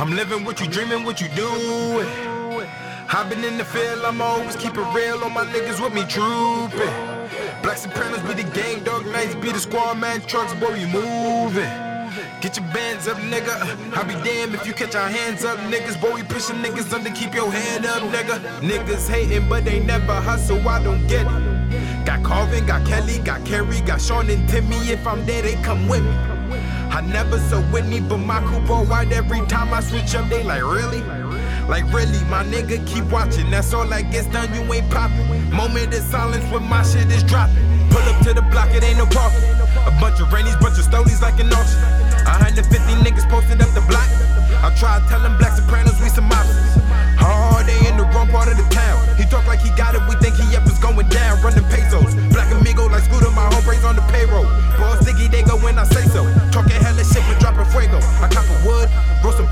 I'm living what you dreaming, what you do. I've been in the field, I'm always keep it real. All my niggas with me trooping. Black Sopranos be the gang, Dark Knights be the squad, man. Trucks, boy, we moving. Get your bands up, nigga. I'll be damned if you catch our hands up, niggas. Boy, we pushing niggas under, keep your head up, nigga. Niggas hating, but they never hustle, I don't get it. Got Carvin, got Kelly, got Kerry, got Sean and Timmy. If I'm there, they come with me. I never so Whitney, but my Cooper white every time I switch up, they like, really? Like really, my nigga, keep watching. That's all that gets done, you ain't popping. Moment of silence when my shit is dropping. Pull up to the block, it ain't no parking. A bunch of rainies, bunch of stolies like an auction. 150 niggas posted up the block. I try to tell them black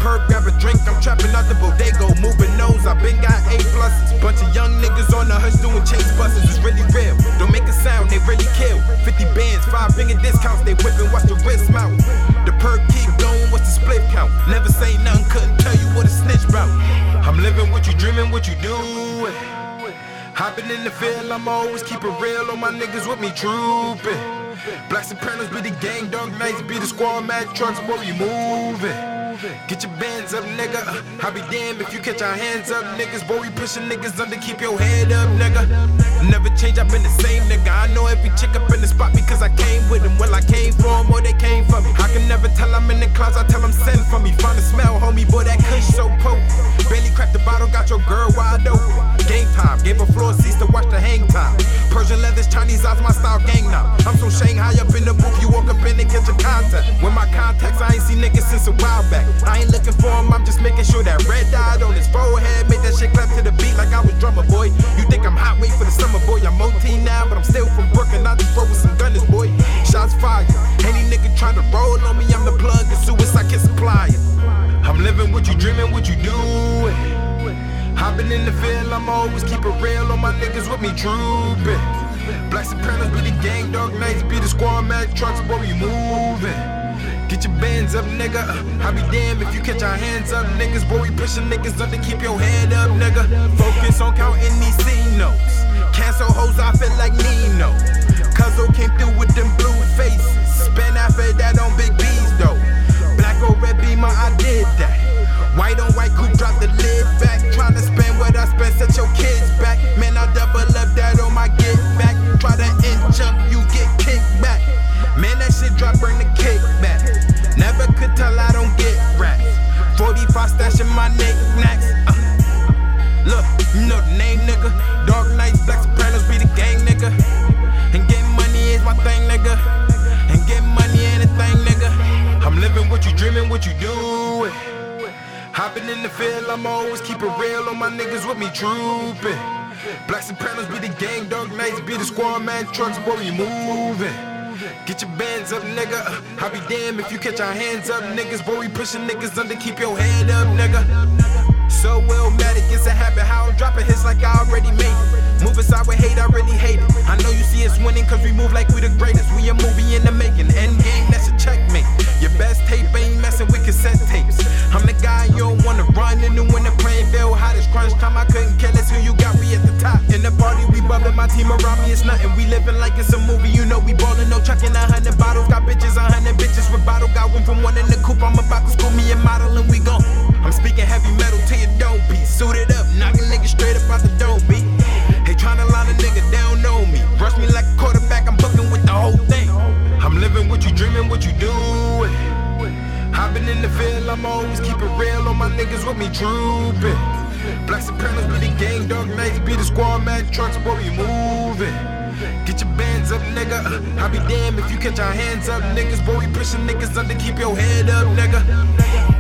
perk, grab a drink. I'm trapping out the bodego, moving nose. I been got A pluses. Bunch of young niggas on the hush doing chase buses. It's really real. Don't make a sound, they really kill. 50 bands, five finger discounts. They whipping, watch the wrist mount. The perk keep going, what's the split count? Never say nothing, couldn't tell you what a snitch bout. I'm living what you dreaming, what you do. Hopping in the field, I'm always keep it real. All my niggas with me trooping. Black Sopranos be the gang, Dark Knights be the squad, mad trucks, boy, we moving. Get your bands up, nigga. I'll be damned if you catch our hands up, niggas. Boy, we pushing niggas under, keep your head up, nigga. Never change, I've been the same nigga. I know every chick up in the spot because I came with them. Well, I came for them or they came for me. I can never tell I'm in the clouds, I tell them send for me. Find a smell, homie, boy, that kush so potent. Barely cracked the bottle, got your girl wide open. Game time, gave her floor seats to watch the hang time. Persian leathers, Chinese eyes, my style gang now. I'm so Shanghai up in the booth, you walk up in and catch a contact. With my contacts, I ain't seen niggas since a while back. I ain't looking for him, I'm just making sure that red dot in the field, I'm always keep it real. All my niggas with me trooping. Black Sopranos be the gang, Dark Knights be the squad, mad trucks, boy, we moving. Get your bands up, nigga. I'll be damned if you catch our hands up, niggas. Boy, we pushing niggas up to keep your head up, nigga. Focus on 45 stashing my knickknacks. Uh. Look, you know the name, nigga. Dark Knights, Black Sopranos be the gang, nigga. And getting money is my thing, nigga. And getting money anything, nigga. I'm living what you dreaming, what you do. Hopping in the field, I'm always keep it real. All my niggas with me trooping. Black Sopranos be the gang, Dark Knights be the squad, man. Trucks, boy, we moving. Get your bands up, nigga. I'll be damned if you catch our hands up, niggas. Boy, we pushing niggas under, keep your head up, nigga. So Willmatic, it's a habit. How I'm dropping hits like I already made it. Moving side with hate, I really hate it. I know you see us winning, cause we move like we the greatest. We a movie in the making. End game, that's a checkmate. Your best tape ain't messing with cassette tapes. I'm the guy you don't wanna run into when the crunch time. I couldn't care less who you got, we at the top. In the party, we bubbling, my team around me, it's nothing. We living like it's a movie, you know we ballin', no chucking a hundred bottles. Got bitches, a hundred bitches with bottle. Got one from one in the coupe, I'm about to school me and model, and we gon' I'm speaking heavy metal to your dome piece. Suited up, knocking niggas straight up out the dome beat. Hey, tryna line a nigga, they don't know me. Rush me like a quarterback, I'm booking with the whole thing. I'm living what you dreaming, what you do. Hopping in the field, I'm always keep it real. All my niggas with me trooping. Black Sopranos be the gang, Dark Knights be the squad, mad trucks, boy, we moving. Get your bands up, nigga. Uh, I'll be damned if you catch our hands up, niggas. Boy, we pushing niggas under, keep your head up, nigga.